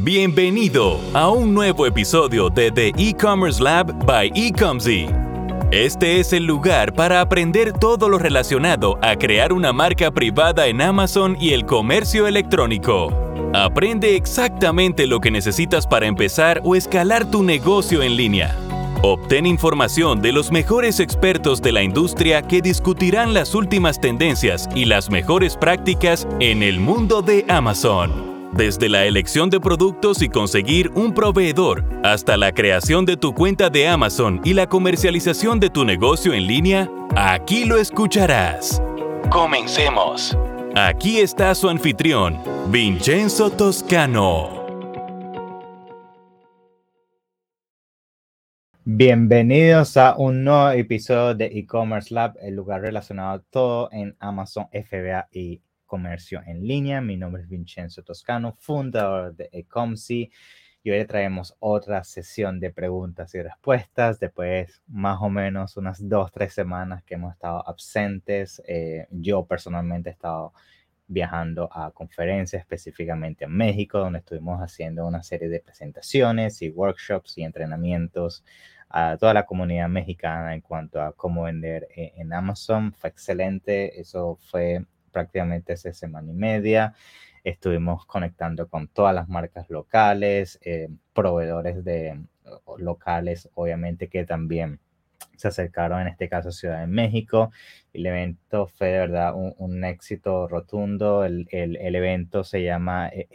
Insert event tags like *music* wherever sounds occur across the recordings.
Bienvenido a un nuevo episodio de The E-Commerce Lab by Ecomzy. Este es el lugar para aprender todo lo relacionado a crear una marca privada en Amazon y el comercio electrónico. Aprende exactamente lo que necesitas para empezar o escalar tu negocio en línea. Obtén información de los mejores expertos de la industria que discutirán las últimas tendencias y las mejores prácticas en el mundo de Amazon. Desde la elección de productos y conseguir un proveedor, hasta la creación de tu cuenta de Amazon y la comercialización de tu negocio en línea, aquí lo escucharás. Comencemos. Aquí está su anfitrión, Vincenzo Toscano. Bienvenidos a un nuevo episodio de E-Commerce Lab, el lugar relacionado a todo en Amazon FBA y comercio en línea. Mi nombre es Vincenzo Toscano, fundador de Ecomsi. Y hoy traemos otra sesión de preguntas y respuestas después más o menos unas dos, tres semanas que hemos estado absentes. Eh, yo personalmente he estado viajando a conferencias, específicamente a México, donde estuvimos haciendo una serie de presentaciones y workshops y entrenamientos a toda la comunidad mexicana en cuanto a cómo vender eh, en Amazon. Fue excelente, eso fue prácticamente hace semana y media. Estuvimos conectando con todas las marcas locales, eh, proveedores de locales, obviamente que también se acercaron, en este caso Ciudad de México. El evento fue de verdad un, éxito rotundo. El, el, el, evento se llama eh,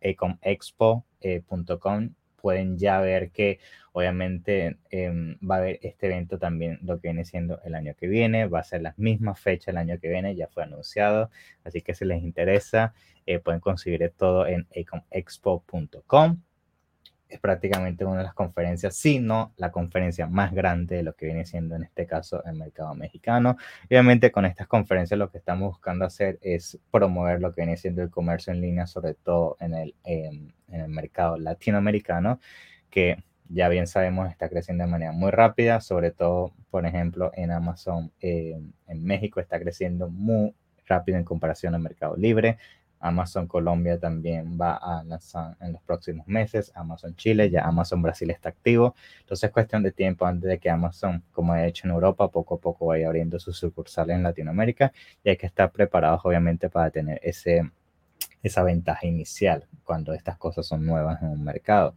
ecomexpo.com pueden ya ver que obviamente em, va a haber este evento también lo que viene siendo el año que viene, va a ser la misma fecha el año que viene, ya fue anunciado, así que si les interesa eh, pueden conseguir todo en ecomexpo.com es prácticamente una de las conferencias, sino la conferencia más grande de lo que viene siendo en este caso el mercado mexicano. obviamente con estas conferencias lo que estamos buscando hacer es promover lo que viene siendo el comercio en línea, sobre todo en el, en el mercado latinoamericano, que ya bien sabemos está creciendo de manera muy rápida, sobre todo, por ejemplo, en Amazon, eh, en México está creciendo muy rápido en comparación al mercado libre. Amazon Colombia también va a lanzar en los próximos meses, Amazon Chile, ya Amazon Brasil está activo, entonces es cuestión de tiempo antes de que Amazon, como ha hecho en Europa, poco a poco vaya abriendo sus sucursales en Latinoamérica. Y hay que estar preparados obviamente para tener ese, esa ventaja inicial cuando estas cosas son nuevas en un mercado.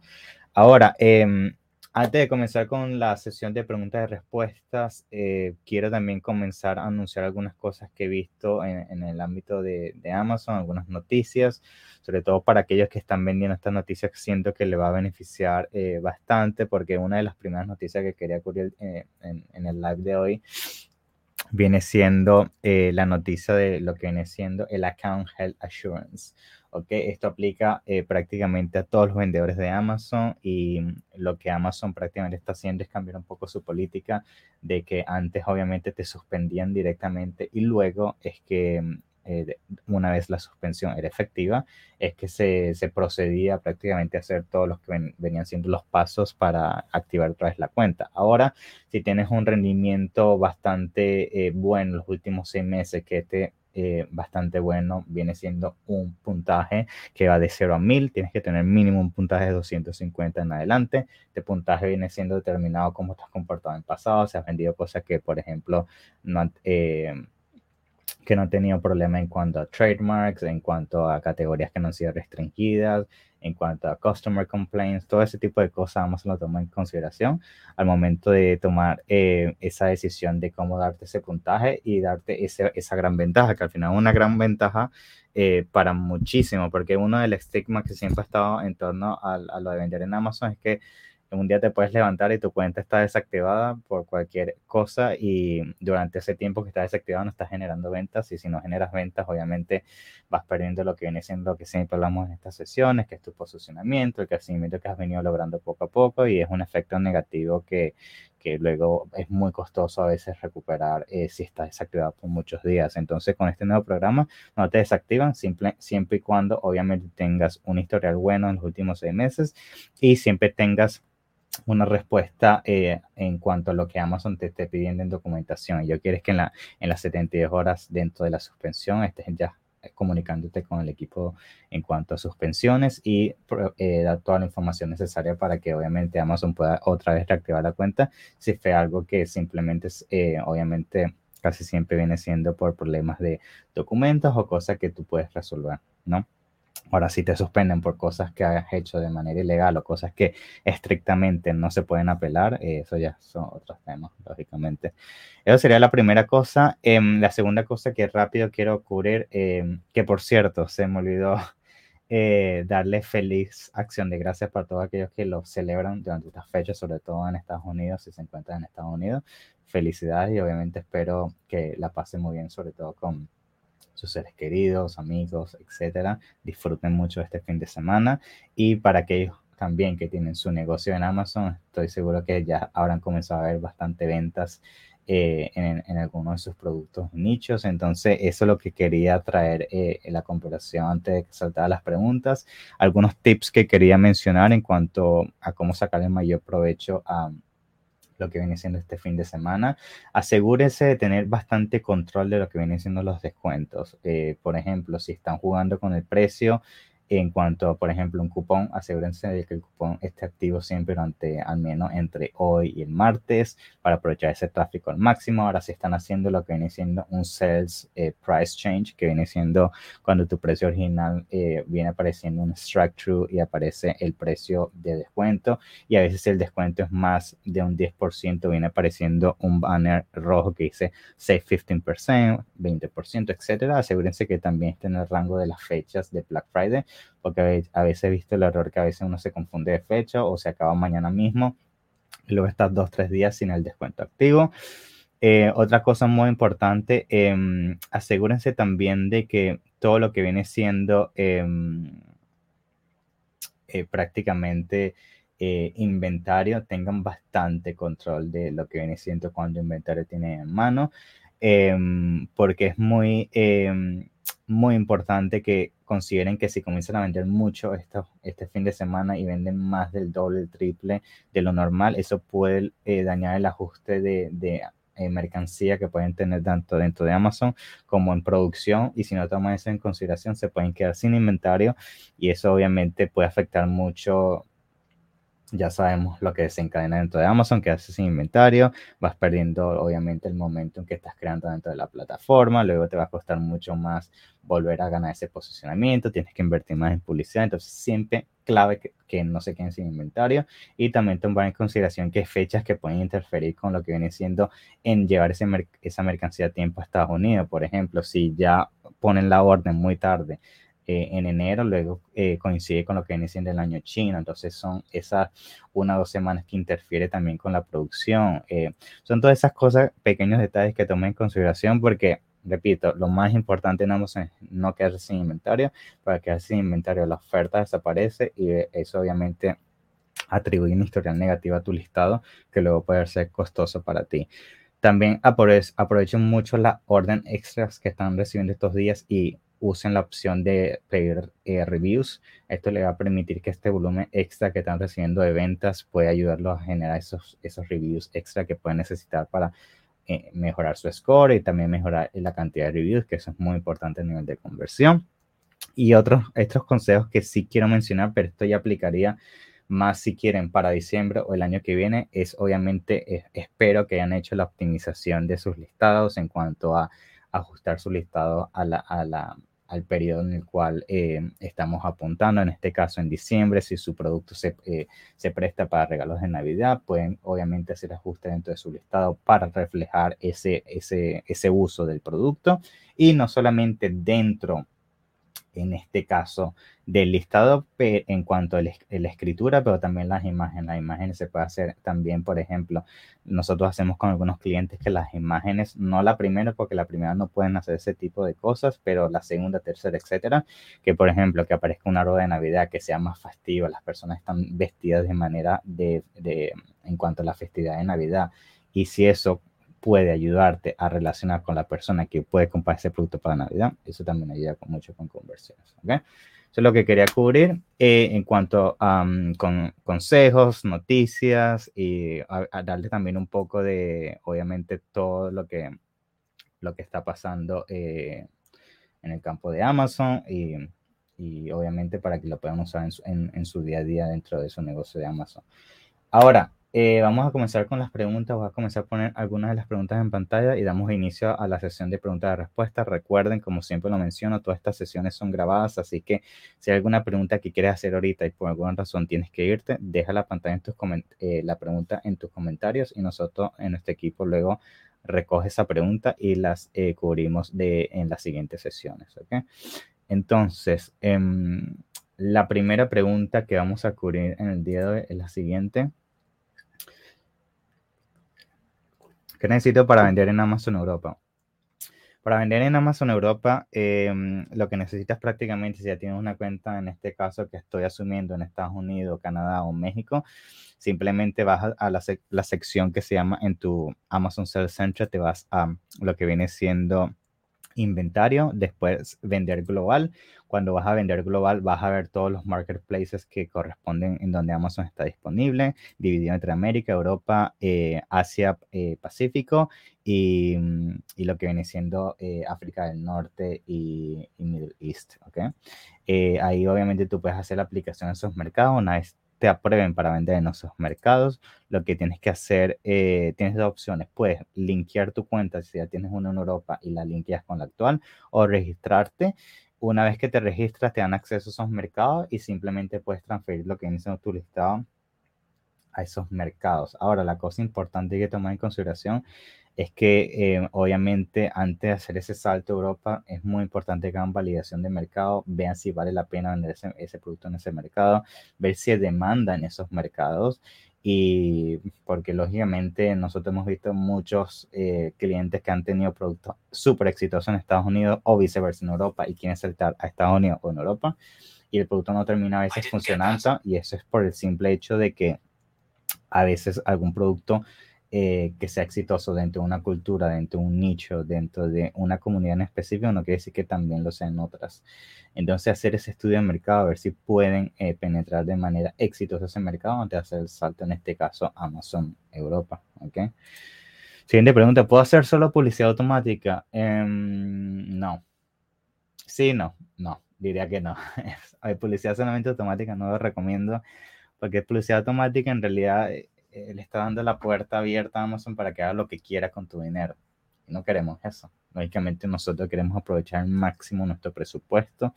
Ahora, eh, antes de comenzar con la sesión de preguntas y respuestas, eh, quiero también comenzar a anunciar algunas cosas que he visto en, el ámbito de, Amazon, algunas noticias, sobre todo para aquellos que están vendiendo estas noticias, siento que le va a beneficiar eh, bastante, porque una de las primeras noticias que quería cubrir eh, en, en, el live de hoy viene siendo la noticia de lo que viene siendo el Account Health Assurance. Esto aplica eh, prácticamente a todos los vendedores de Amazon y lo que Amazon prácticamente está haciendo es cambiar un poco su política de que antes obviamente te suspendían directamente y luego es que eh, una vez la suspensión era efectiva, es que se, se, procedía prácticamente a hacer todos los que venían siendo los pasos para activar otra vez la cuenta. Ahora, si tienes un rendimiento bastante eh, bueno los últimos seis meses que te eh, bastante bueno, viene siendo un puntaje que va de 0 a 1000, tienes que tener mínimo un puntaje de 250 en adelante, este puntaje viene siendo determinado cómo estás comportado en pasado, se has vendido cosas que, por ejemplo, no, eh, que no han tenido problema en cuanto a trademarks, en cuanto a categorías que no han sido restringidas, en cuanto a customer complaints, todo ese tipo de cosas vamos a lo tomar en consideración al momento de tomar eh, esa decisión de cómo darte ese puntaje y darte esa gran ventaja, que al final es una gran ventaja eh, para muchísimo, porque uno del estigma que siempre ha estado en torno a lo de vender en Amazon es que un día te puedes levantar y tu cuenta está desactivada por cualquier cosa y durante ese tiempo que está desactivada no estás generando ventas y si no generas ventas obviamente vas perdiendo lo que viene siendo lo que siempre hablamos en estas sesiones, que es tu posicionamiento, el crecimiento que has venido logrando poco a poco y es un efecto negativo que, que luego es muy costoso a veces recuperar eh, si está desactivado por muchos días. Entonces con este nuevo programa no te desactivan simple, siempre y cuando obviamente tengas un historial bueno en los últimos seis meses y siempre tengas una respuesta eh, en cuanto a lo que Amazon te esté pidiendo en documentación. Yo quieres que en, la, en las 72 horas dentro de la suspensión estés ya comunicándote con el equipo en cuanto a suspensiones y eh, toda la información necesaria para que obviamente Amazon pueda otra vez reactivar la cuenta si fue algo que simplemente eh, obviamente casi siempre viene siendo por problemas de documentos o cosas que tú puedes resolver, ¿no? Ahora, si te suspenden por cosas que hayas hecho de manera ilegal o cosas que estrictamente no se pueden apelar, eh, eso ya son otros temas, lógicamente. Eso sería la primera cosa. Em, la segunda cosa que rápido quiero cubrir, em, que por cierto, se me olvidó *laughs* eh, darle feliz acción de gracias para todos aquellos que lo celebran durante estas fechas, sobre todo en Estados Unidos, si se encuentran en Estados Unidos. Felicidades y obviamente espero que la pasen muy bien, sobre todo con sus seres queridos, amigos, etcétera. Disfruten mucho este fin de semana y para aquellos también que tienen su negocio en Amazon, estoy seguro que ya habrán comenzado a ver bastante ventas eh, en, algunos de sus productos nichos. Entonces, eso es lo que quería traer eh, en la comparación antes de que saltara las preguntas. Algunos tips que quería mencionar en cuanto a cómo sacar el mayor provecho a lo que viene siendo este fin de semana. Asegúrese de tener bastante control de lo que vienen siendo los descuentos. Eh, por ejemplo, si están jugando con el precio, en cuanto, por ejemplo, un cupón, asegúrense de que el cupón esté activo siempre durante al menos entre hoy y el martes para aprovechar ese tráfico al máximo. Ahora se están haciendo lo que viene siendo un sales eh, price change, que viene siendo cuando tu precio original eh, viene apareciendo un strike through y aparece el precio de descuento. Y a veces el descuento es más de un 10%, viene apareciendo un banner rojo que dice save 15%, 20%, etcétera. Asegúrense que también esté en el rango de las fechas de Black Friday porque a veces he visto el error que a veces uno se confunde de fecha o se acaba mañana mismo y luego estás dos, tres días sin el descuento activo. Eh, otra cosa muy importante, em, asegúrense también de que todo lo que viene siendo em, eh, prácticamente eh, inventario tengan bastante control de lo que viene siendo cuando inventario tiene en mano, em, porque es muy muy importante que consideren que si comienzan a vender mucho esto, este fin de semana y venden más del doble, el triple de lo normal, eso puede eh, dañar el ajuste de, de eh, mercancía que pueden tener tanto dentro de Amazon como en producción y si no toman eso en consideración se pueden quedar sin inventario y eso obviamente puede afectar mucho ya sabemos lo que desencadena dentro de Amazon, que haces sin inventario, vas perdiendo obviamente el momento en que estás creando dentro de la plataforma, luego te va a costar mucho más volver a ganar ese posicionamiento, tienes que invertir más en publicidad, entonces siempre clave que, no se queden sin inventario y también tomar en consideración que fechas que pueden interferir con lo que viene siendo en llevar ese esa mercancía a tiempo a Estados Unidos, por ejemplo, si ya ponen la orden muy tarde, eh, en enero, luego eh, coincide con lo que viene siendo el año chino, entonces son esas una o dos semanas que interfiere también con la producción. Eh, son todas esas cosas, pequeños detalles que tomen en consideración porque, repito, lo más importante ambos es no quedarse sin inventario, para quedarse sin inventario la oferta desaparece y eso obviamente atribuye un historial negativo a tu listado que luego puede ser costoso para ti. También aprovechen mucho la orden extras que están recibiendo estos días y usen la opción de pedir eh, reviews. Esto le va a permitir que este volumen extra que están recibiendo de ventas pueda ayudarlos a generar esos, esos reviews extra que pueden necesitar para eh, mejorar su score y también mejorar la cantidad de reviews, que eso es muy importante a nivel de conversión. Y otros estos consejos que sí quiero mencionar, pero esto ya aplicaría más si quieren para diciembre o el año que viene, es obviamente, espero que hayan hecho la optimización de sus listados en cuanto a ajustar su listado a la, a la, al periodo en el cual eh, estamos apuntando, en este caso en diciembre, si su producto se, eh, se, presta para regalos de Navidad, pueden obviamente hacer ajustes dentro de su listado para reflejar ese, ese, ese uso del producto. Y no solamente dentro en este caso del listado en cuanto a la escritura, pero también las imágenes. Las imágenes se puede hacer también, por ejemplo, nosotros hacemos con algunos clientes que las imágenes, no la primera, porque la primera no pueden hacer ese tipo de cosas, pero la segunda, tercera, etcétera, que por ejemplo, que aparezca una rueda de Navidad que sea más festiva, las personas están vestidas de manera de, en cuanto a la festividad de Navidad. Y si eso puede ayudarte a relacionar con la persona que puede comprar ese producto para Navidad. Eso también ayuda mucho con conversiones. ¿okay? Eso es lo que quería cubrir eh, en cuanto a con, consejos, noticias y a, darle también un poco de, obviamente, todo lo que, lo que está pasando eh, en el campo de Amazon y, y obviamente para que lo puedan usar en su, en su día a día dentro de su negocio de Amazon. Ahora, eh, vamos a comenzar con las preguntas. Voy a comenzar a poner algunas de las preguntas en pantalla y damos inicio a la sesión de preguntas y respuestas. Recuerden, como siempre lo menciono, todas estas sesiones son grabadas, así que si hay alguna pregunta que quieres hacer ahorita y por alguna razón tienes que irte, deja la pantalla en tus eh, la pregunta en tus comentarios y nosotros en nuestro equipo luego recoge esa pregunta y las eh, cubrimos en las siguientes sesiones. ¿okay? Entonces, em, la primera pregunta que vamos a cubrir en el día de hoy es la siguiente. ¿Qué necesito para vender en Amazon Europa? Para vender en Amazon Europa, em, lo que necesitas prácticamente, si ya tienes una cuenta, en este caso que estoy asumiendo en Estados Unidos, Canadá o México, simplemente vas a la, la sección que se llama en tu Amazon Sales Center, te vas a lo que viene siendo inventario, después vender global. Cuando vas a vender global, vas a ver todos los marketplaces que corresponden en donde Amazon está disponible, dividido entre América, Europa, eh, Asia, eh, Pacífico y, y, lo que viene siendo eh, África del Norte y, Middle East. ¿okay? ahí obviamente tú puedes hacer la aplicación a esos mercados. Una te aprueben para vender en esos mercados, lo que tienes que hacer, eh, tienes dos opciones. Puedes linkear tu cuenta si ya tienes una en Europa y la linkeas con la actual o registrarte. Una vez que te registras, te dan acceso a esos mercados y simplemente puedes transferir lo que viene siendo tu listado a esos mercados. Ahora, la cosa importante que tomar en consideración es que eh, obviamente antes de hacer ese salto a Europa es muy importante que hagan validación de mercado, vean si vale la pena vender ese, producto en ese mercado, ver si hay demanda en esos mercados y porque lógicamente nosotros hemos visto muchos eh, clientes que han tenido productos súper exitosos en Estados Unidos o viceversa en Europa y quieren saltar a Estados Unidos o en Europa y el producto no termina a veces funcionando y eso es por el simple hecho de que a veces algún producto eh, que sea exitoso dentro de una cultura, dentro de un nicho, dentro de una comunidad en específico, no quiere decir que también lo sea en otras. Entonces, hacer ese estudio de mercado, a ver si pueden eh, penetrar de manera exitosa ese mercado antes de hacer el salto, en este caso, Amazon Europa. ¿okay? Siguiente pregunta, ¿puedo hacer solo publicidad automática? Em, no. Sí, no, no, diría que no. *laughs* Hay publicidad solamente automática, no lo recomiendo, porque publicidad automática en realidad eh, eh, le está dando la puerta abierta a Amazon para que haga lo que quiera con tu dinero. Y no queremos eso. Lógicamente nosotros queremos aprovechar al máximo nuestro presupuesto.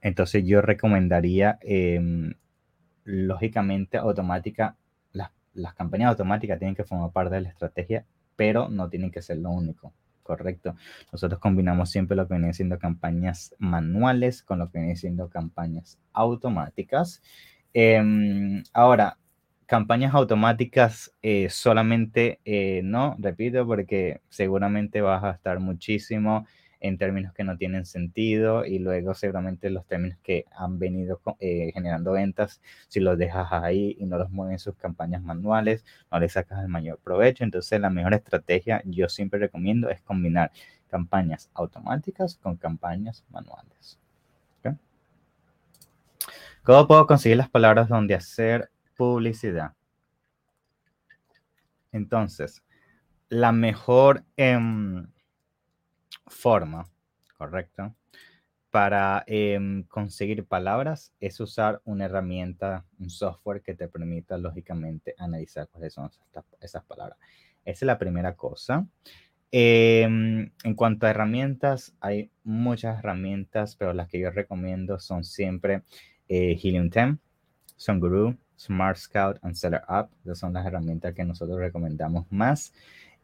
Entonces yo recomendaría, em, lógicamente, automática, las, las campañas automáticas tienen que formar parte de la estrategia, pero no tienen que ser lo único. Correcto. Nosotros combinamos siempre lo que vienen siendo campañas manuales con lo que vienen siendo campañas automáticas. Em, ahora, campañas automáticas eh, solamente eh, no, repito, porque seguramente vas a gastar muchísimo en términos que no tienen sentido y luego seguramente los términos que han venido eh, generando ventas, si los dejas ahí y no los mueves en sus campañas manuales, no le sacas el mayor provecho. Entonces la mejor estrategia yo siempre recomiendo es combinar campañas automáticas con campañas manuales. ¿Cómo puedo conseguir las palabras donde hacer publicidad. Entonces, la mejor em, forma, correcto, para em, conseguir palabras es usar una herramienta, un software que te permita lógicamente analizar cuáles son esas palabras. Esa es la primera cosa. Em, en cuanto a herramientas, hay muchas herramientas, pero las que yo recomiendo son siempre eh, Helium 10, Songuru, Smart Scout and Seller App. Esas son las herramientas que nosotros recomendamos más.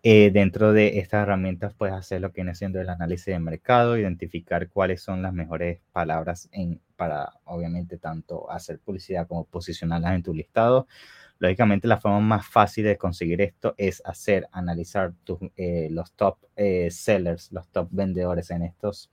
Eh, dentro de estas herramientas puedes hacer lo que viene siendo el análisis de mercado, identificar cuáles son las mejores palabras en, para, obviamente, tanto hacer publicidad como posicionarlas en tu listado. Lógicamente, la forma más fácil de conseguir esto es hacer, analizar eh, los top eh, sellers, los top vendedores en estos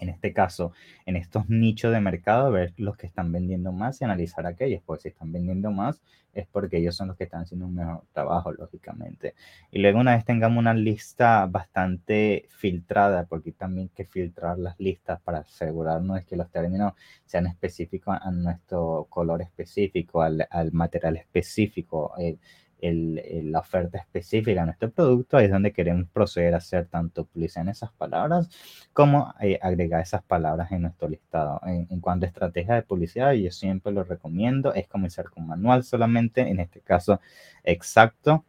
en este caso, en estos nichos de mercado, ver los que están vendiendo más y analizar aquellos, porque si están vendiendo más es porque ellos son los que están haciendo un mejor trabajo, lógicamente. Y luego una vez tengamos una lista bastante filtrada, porque también hay que filtrar las listas para asegurarnos de que los términos sean específicos a nuestro color específico, al, material específico. Eh, la oferta específica de nuestro producto, ahí es donde queremos proceder a hacer tanto publicidad en esas palabras como eh, agregar esas palabras en nuestro listado. En, cuanto a estrategia de publicidad, yo siempre lo recomiendo, es comenzar con manual solamente, en este caso exacto.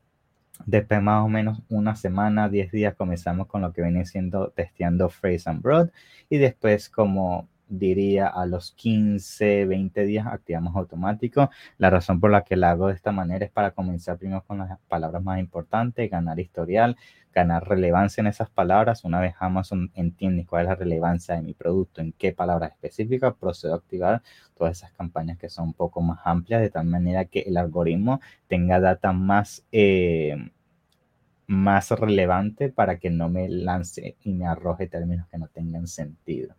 Después más o menos una semana, 10 días comenzamos con lo que viene siendo testeando Phrase and Broad y después como diría a los 15, 20 días activamos automático. La razón por la que la hago de esta manera es para comenzar primero con las palabras más importantes, ganar historial, ganar relevancia en esas palabras. Una vez Amazon entiende cuál es la relevancia de mi producto, en qué palabras específicas, procedo a activar todas esas campañas que son un poco más amplias, de tal manera que el algoritmo tenga data más... Eh, más relevante para que no me lance y me arroje términos que no tengan sentido.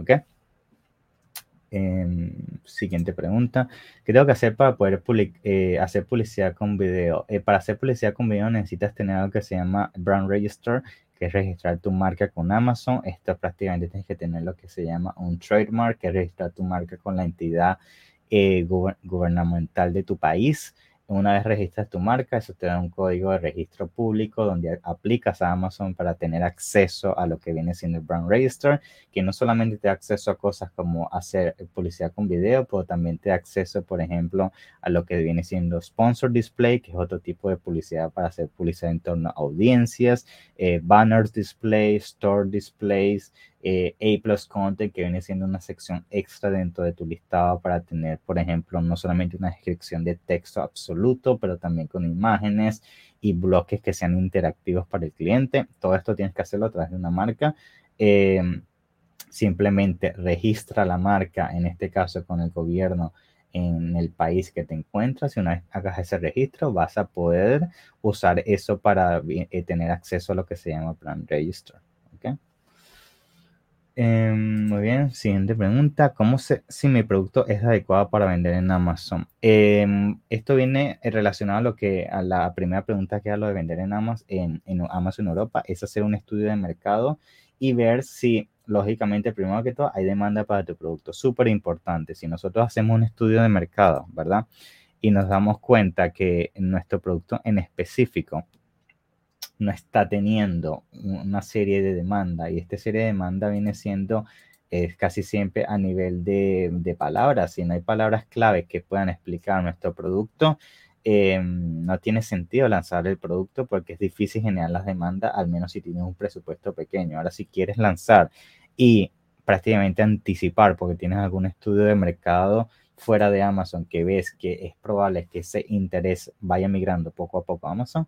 ¿Ok? Em, siguiente pregunta. ¿Qué tengo que hacer para poder eh, hacer publicidad con video? Eh, para hacer publicidad con video necesitas tener algo que se llama Brand Register, que es registrar tu marca con Amazon. Esto prácticamente tienes que tener lo que se llama un trademark, que es registrar tu marca con la entidad eh, gubernamental de tu país. Una vez registras tu marca, eso te da un código de registro público donde aplicas a Amazon para tener acceso a lo que viene siendo el Brand Register, que no solamente te da acceso a cosas como hacer publicidad con video, pero también te da acceso, por ejemplo, a lo que viene siendo Sponsor Display, que es otro tipo de publicidad para hacer publicidad en torno a audiencias, eh, Banners Display, Store Displays, eh, A Plus Content, que viene siendo una sección extra dentro de tu listado para tener, por ejemplo, no solamente una descripción de texto absoluto, pero también con imágenes y bloques que sean interactivos para el cliente. Todo esto tienes que hacerlo a través de una marca. Em, simplemente registra la marca, en este caso con el gobierno en el país que te encuentras. Y una vez hagas ese registro, vas a poder usar eso para eh, tener acceso a lo que se llama Plan Register. Em, muy bien, siguiente pregunta. ¿Cómo sé si mi producto es adecuado para vender en Amazon? Em, esto viene relacionado a lo que a la primera pregunta que era lo de vender en Amazon en, en Amazon Europa, es hacer un estudio de mercado y ver si, lógicamente, primero que todo, hay demanda para tu producto. Súper importante. Si nosotros hacemos un estudio de mercado, ¿verdad? Y nos damos cuenta que nuestro producto en específico no está teniendo una serie de demanda y esta serie de demanda viene siendo casi siempre a nivel de, palabras. Si no hay palabras clave que puedan explicar nuestro producto, em, no tiene sentido lanzar el producto porque es difícil generar las demandas, al menos si tienes un presupuesto pequeño. Ahora, si quieres lanzar y prácticamente anticipar porque tienes algún estudio de mercado fuera de Amazon que ves que es probable que ese interés vaya migrando poco a poco a Amazon,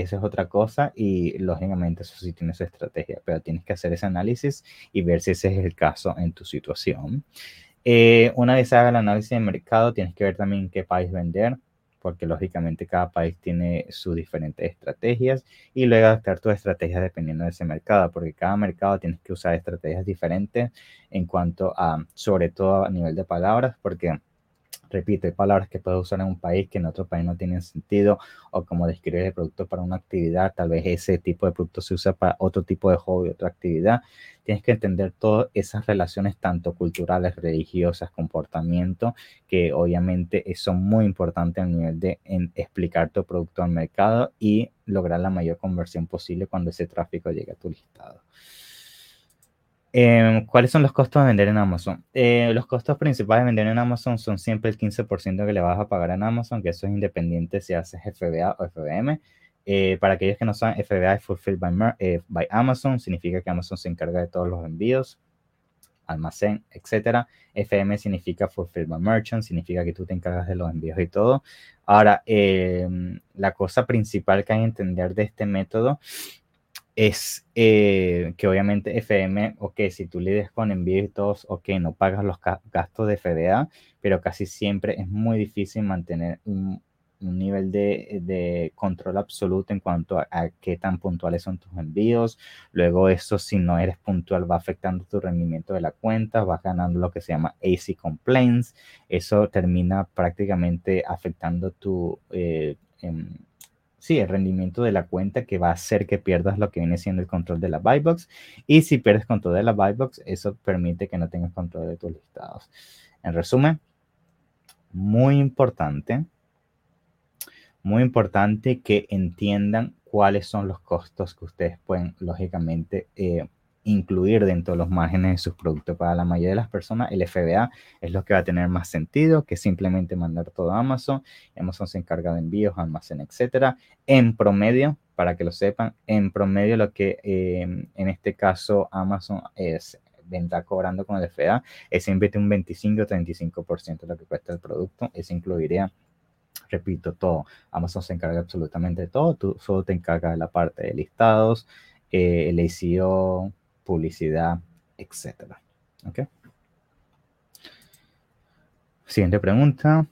eso es otra cosa y lógicamente eso sí tiene su estrategia, pero tienes que hacer ese análisis y ver si ese es el caso en tu situación. Eh, una vez haga el análisis de mercado, tienes que ver también qué país vender, porque lógicamente cada país tiene sus diferentes estrategias y luego adaptar tus estrategias dependiendo de ese mercado, porque cada mercado tienes que usar estrategias diferentes en cuanto a, sobre todo a nivel de palabras, porque repito, hay palabras que puedes usar en un país que en otro país no tienen sentido, o como describir el producto para una actividad, tal vez ese tipo de producto se usa para otro tipo de hobby, otra actividad. Tienes que entender todas esas relaciones, tanto culturales, religiosas, comportamiento, que obviamente son muy importantes a nivel de explicar tu producto al mercado y lograr la mayor conversión posible cuando ese tráfico llegue a tu listado. Em, ¿Cuáles son los costos de vender en Amazon? Eh, los costos principales de vender en Amazon son siempre el 15% que le vas a pagar en Amazon, que eso es independiente si haces FBA o FBM. Eh, para aquellos que no saben, FBA es Fulfilled by, eh, by, Amazon, significa que Amazon se encarga de todos los envíos, almacén, etc. FM significa Fulfilled by Merchant, significa que tú te encargas de los envíos y todo. Ahora, em, la cosa principal que hay que entender de este método es eh, que obviamente FM, ok, si tú lides con envíos y todos, ok, no pagas los gastos de FDA, pero casi siempre es muy difícil mantener un, nivel de, control absoluto en cuanto a, qué tan puntuales son tus envíos. Luego eso, si no eres puntual, va afectando tu rendimiento de la cuenta, vas ganando lo que se llama AC complaints. Eso termina prácticamente afectando tu... Eh, em, sí, el rendimiento de la cuenta que va a hacer que pierdas lo que viene siendo el control de la buy box. Y si pierdes control de la buy box, eso permite que no tengas control de tus listados. En resumen, muy importante, muy importante que entiendan cuáles son los costos que ustedes pueden, lógicamente, eh, incluir dentro de los márgenes de sus productos. Para la mayoría de las personas, el FBA es lo que va a tener más sentido que simplemente mandar todo a Amazon. Amazon se encarga de envíos, almacén, etcétera. En promedio, para que lo sepan, en promedio lo que em, en este caso Amazon es venta cobrando con el FBA es siempre un 25 o 35% de lo que cuesta el producto. Eso incluiría repito, todo. Amazon se encarga absolutamente de todo. Tú solo te encargas de la parte de listados, eh, el SEO, publicidad, etcétera. ¿Ok? Siguiente pregunta.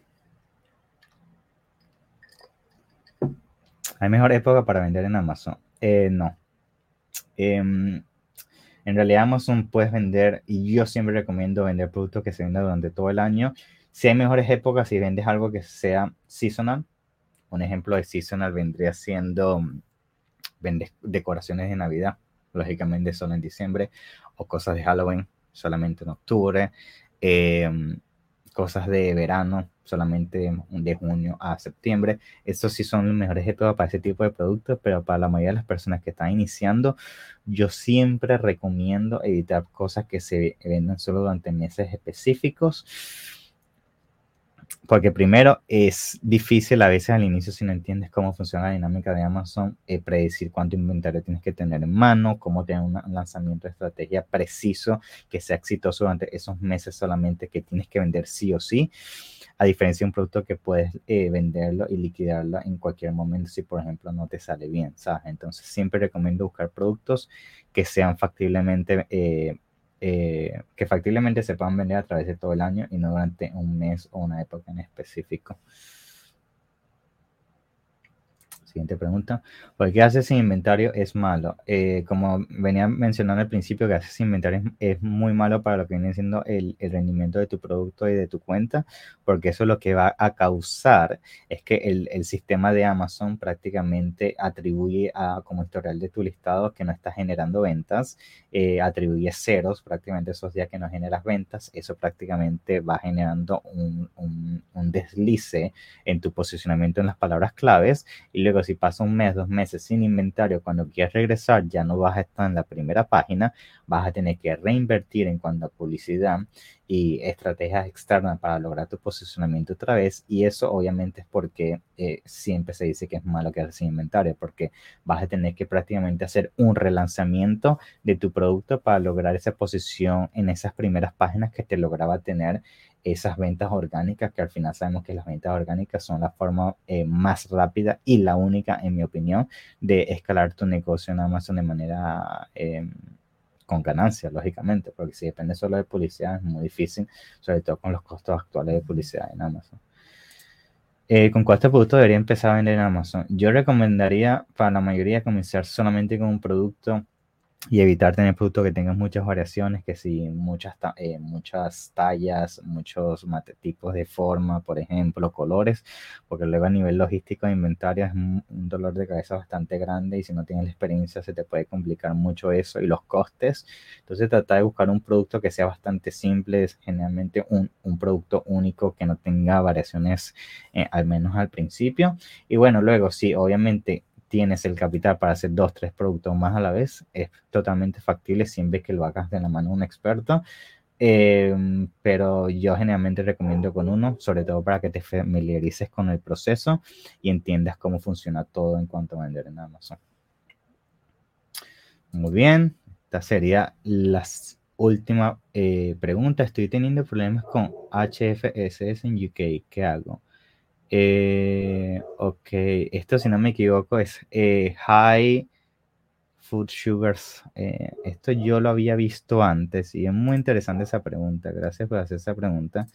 ¿Hay mejor época para vender en Amazon? Eh, no. Em, en realidad Amazon puedes vender, y yo siempre recomiendo vender productos que se vendan durante todo el año. Si hay mejores épocas, si vendes algo que sea seasonal, un ejemplo de seasonal vendría siendo, mm, vendes decoraciones de Navidad, lógicamente solo en diciembre, o cosas de Halloween solamente en octubre, em, cosas de verano solamente de junio a septiembre. Estos sí son los mejores épocas para ese tipo de productos, pero para la mayoría de las personas que están iniciando, yo siempre recomiendo evitar cosas que se vendan solo durante meses específicos porque primero es difícil a veces al inicio si no entiendes cómo funciona la dinámica de Amazon, eh, predecir cuánto inventario tienes que tener en mano, cómo tener un lanzamiento de estrategia preciso que sea exitoso durante esos meses solamente que tienes que vender sí o sí, a diferencia de un producto que puedes eh, venderlo y liquidarlo en cualquier momento si por ejemplo no te sale bien, ¿sabes? Entonces siempre recomiendo buscar productos que sean factiblemente... Eh, eh, que factiblemente se puedan vender a través de todo el año y no durante un mes o una época en específico. Siguiente pregunta. ¿Por qué hacer sin inventario es malo? Eh, como venía mencionando al principio, que hacer sin inventario es, muy malo para lo que viene siendo el, el, rendimiento de tu producto y de tu cuenta, porque eso lo que va a causar es que el, el sistema de Amazon prácticamente atribuye a, como historial de tu listado que no está generando ventas, eh, atribuye ceros prácticamente esos días que no generas ventas, eso prácticamente va generando un, un, un deslice en tu posicionamiento en las palabras claves y luego si pasa un mes, dos meses sin inventario, cuando quieres regresar ya no vas a estar en la primera página, vas a tener que reinvertir en cuanto a publicidad y estrategias externas para lograr tu posicionamiento otra vez. Y eso obviamente es porque eh, siempre se dice que es malo quedar sin inventario, porque vas a tener que prácticamente hacer un relanzamiento de tu producto para lograr esa posición en esas primeras páginas que te lograba tener esas ventas orgánicas, que al final sabemos que las ventas orgánicas son la forma eh, más rápida y la única, en mi opinión, de escalar tu negocio en Amazon de manera eh, con ganancia, lógicamente, porque si depende solo de publicidad es muy difícil, sobre todo con los costos actuales de publicidad en Amazon. Eh, ¿Con cuál producto debería empezar a vender en Amazon? Yo recomendaría para la mayoría comenzar solamente con un producto y evitar tener productos que tengan muchas variaciones, que si muchas, eh, muchas tallas, muchos tipos de forma, por ejemplo, colores, porque luego a nivel logístico de inventario es un, dolor de cabeza bastante grande y si no tienes la experiencia se te puede complicar mucho eso y los costes. Entonces trata de buscar un producto que sea bastante simple, es generalmente un, un producto único que no tenga variaciones, eh, al menos al principio. Y bueno, luego sí, obviamente tienes el capital para hacer dos, tres productos más a la vez, es totalmente factible siempre que lo hagas de la mano de un experto. Em, pero yo generalmente recomiendo con uno, sobre todo para que te familiarices con el proceso y entiendas cómo funciona todo en cuanto a vender en Amazon. Muy bien, esta sería la última eh, pregunta. Estoy teniendo problemas con HFSS en UK. ¿Qué hago? Eh, ok, esto si no me equivoco es eh, High Food Sugars. Eh, esto yo lo había visto antes y es muy interesante esa pregunta. Gracias por hacer esa pregunta.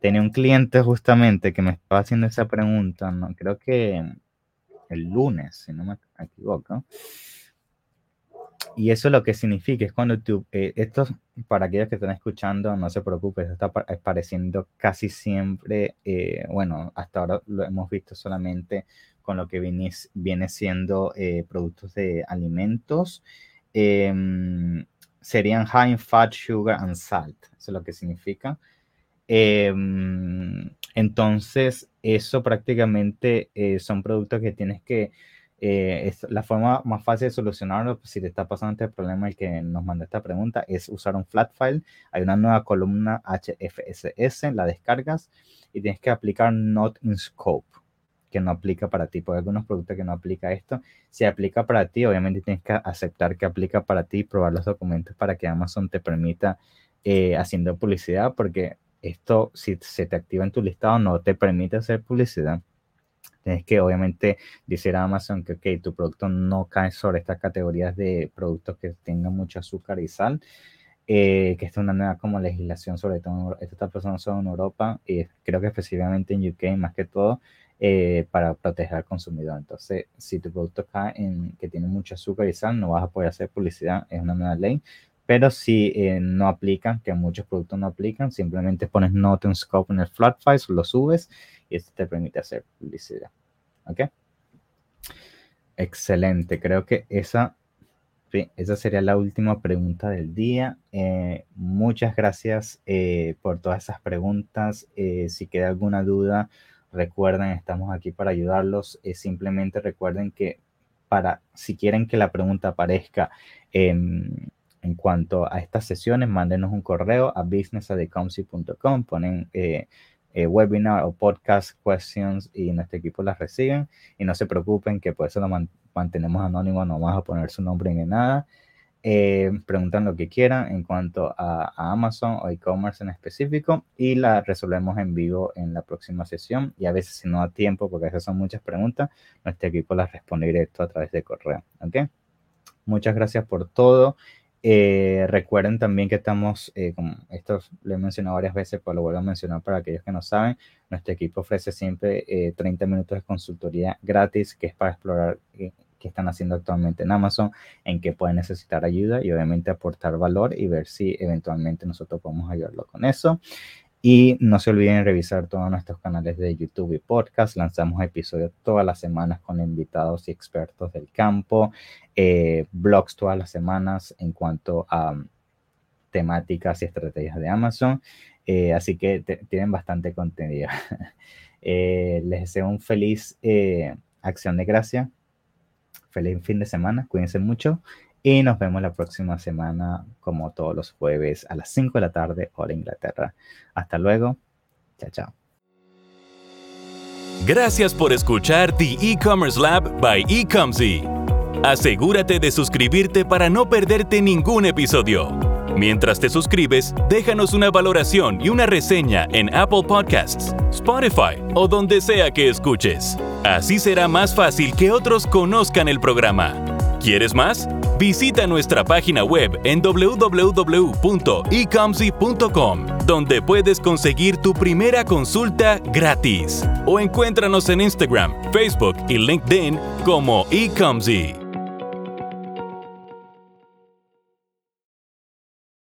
Tenía un cliente justamente que me estaba haciendo esa pregunta, creo que el lunes, si no me equivoco. Y eso lo que significa es cuando tú, eh, esto para aquellos que están escuchando, no se preocupen, está apareciendo casi siempre, eh, bueno, hasta ahora lo hemos visto solamente con lo que viene, viene siendo eh, productos de alimentos. Em, serían high in fat, sugar and salt, eso es lo que significa. Em, entonces, eso prácticamente eh, son productos que tienes que eh, es la forma más fácil de solucionarlo, pues, si te está pasando este problema, el que nos manda esta pregunta, es usar un flat file. Hay una nueva columna HFSS, la descargas y tienes que aplicar not in scope, que no aplica para ti. Porque hay algunos productos que no aplica esto. Si aplica para ti, obviamente tienes que aceptar que aplica para ti y probar los documentos para que Amazon te permita eh, haciendo publicidad, porque esto, si se te activa en tu listado, no te permite hacer publicidad. Tienes que obviamente decir a Amazon que okay, tu producto no cae sobre estas categorías de productos que tengan mucho azúcar y sal. Eh, que esta es una nueva como legislación, sobre todo estas personas son en Europa y creo que específicamente en UK más que todo eh, para proteger al consumidor. Entonces, si tu producto cae en que tiene mucho azúcar y sal, no vas a poder hacer publicidad, es una nueva ley. Pero si eh, no aplican, que muchos productos no aplican, simplemente pones Not in Scope en el flat file, lo subes y esto te permite hacer publicidad. ¿Ok? Excelente. Creo que esa, esa sería la última pregunta del día. Eh, muchas gracias eh, por todas esas preguntas. si queda alguna duda, recuerden, estamos aquí para ayudarlos. simplemente recuerden que para, si quieren que la pregunta aparezca en en cuanto a estas sesiones, mándenos un correo a business.com, ponen eh, eh, webinar o podcast questions y nuestro equipo las reciben. Y no se preocupen que por eso lo mantenemos anónimo, no vamos a poner su nombre ni nada. Eh, preguntan lo que quieran en cuanto a, Amazon o e-commerce en específico y la resolvemos en vivo en la próxima sesión. Y a veces, si no da tiempo, porque esas son muchas preguntas, nuestro equipo las responde directo a través de correo. ¿Ok? Muchas gracias por todo eh, recuerden también que estamos, eh, como esto lo he mencionado varias veces, pero lo vuelvo a mencionar para aquellos que no saben, nuestro equipo ofrece siempre 30 eh, minutos de consultoría gratis, que es para explorar qué están haciendo actualmente en Amazon, en qué pueden necesitar ayuda y obviamente aportar valor y ver si eventualmente nosotros podemos ayudarlo con eso. Y no se olviden revisar todos nuestros canales de YouTube y podcast. Lanzamos episodios todas las semanas con invitados y expertos del campo, eh, blogs todas las semanas en cuanto a um, temáticas y estrategias de Amazon. Eh, así que tienen bastante contenido. *laughs* Eh, les deseo un feliz acción de gracia. Feliz fin de semana. Cuídense mucho y nos vemos la próxima semana, como todos los jueves, a las 5 de la tarde, hora Inglaterra. Hasta luego. Chao, chao. Gracias por escuchar The E-Commerce Lab by Ecomzy. Asegúrate de suscribirte para no perderte ningún episodio. Mientras te suscribes, déjanos una valoración y una reseña en Apple Podcasts, Spotify o donde sea que escuches. Así será más fácil que otros conozcan el programa. ¿Quieres más? Visita nuestra página web en www.ecomzy.com, donde puedes conseguir tu primera consulta gratis. O encuéntranos en Instagram, Facebook y LinkedIn como eComzy.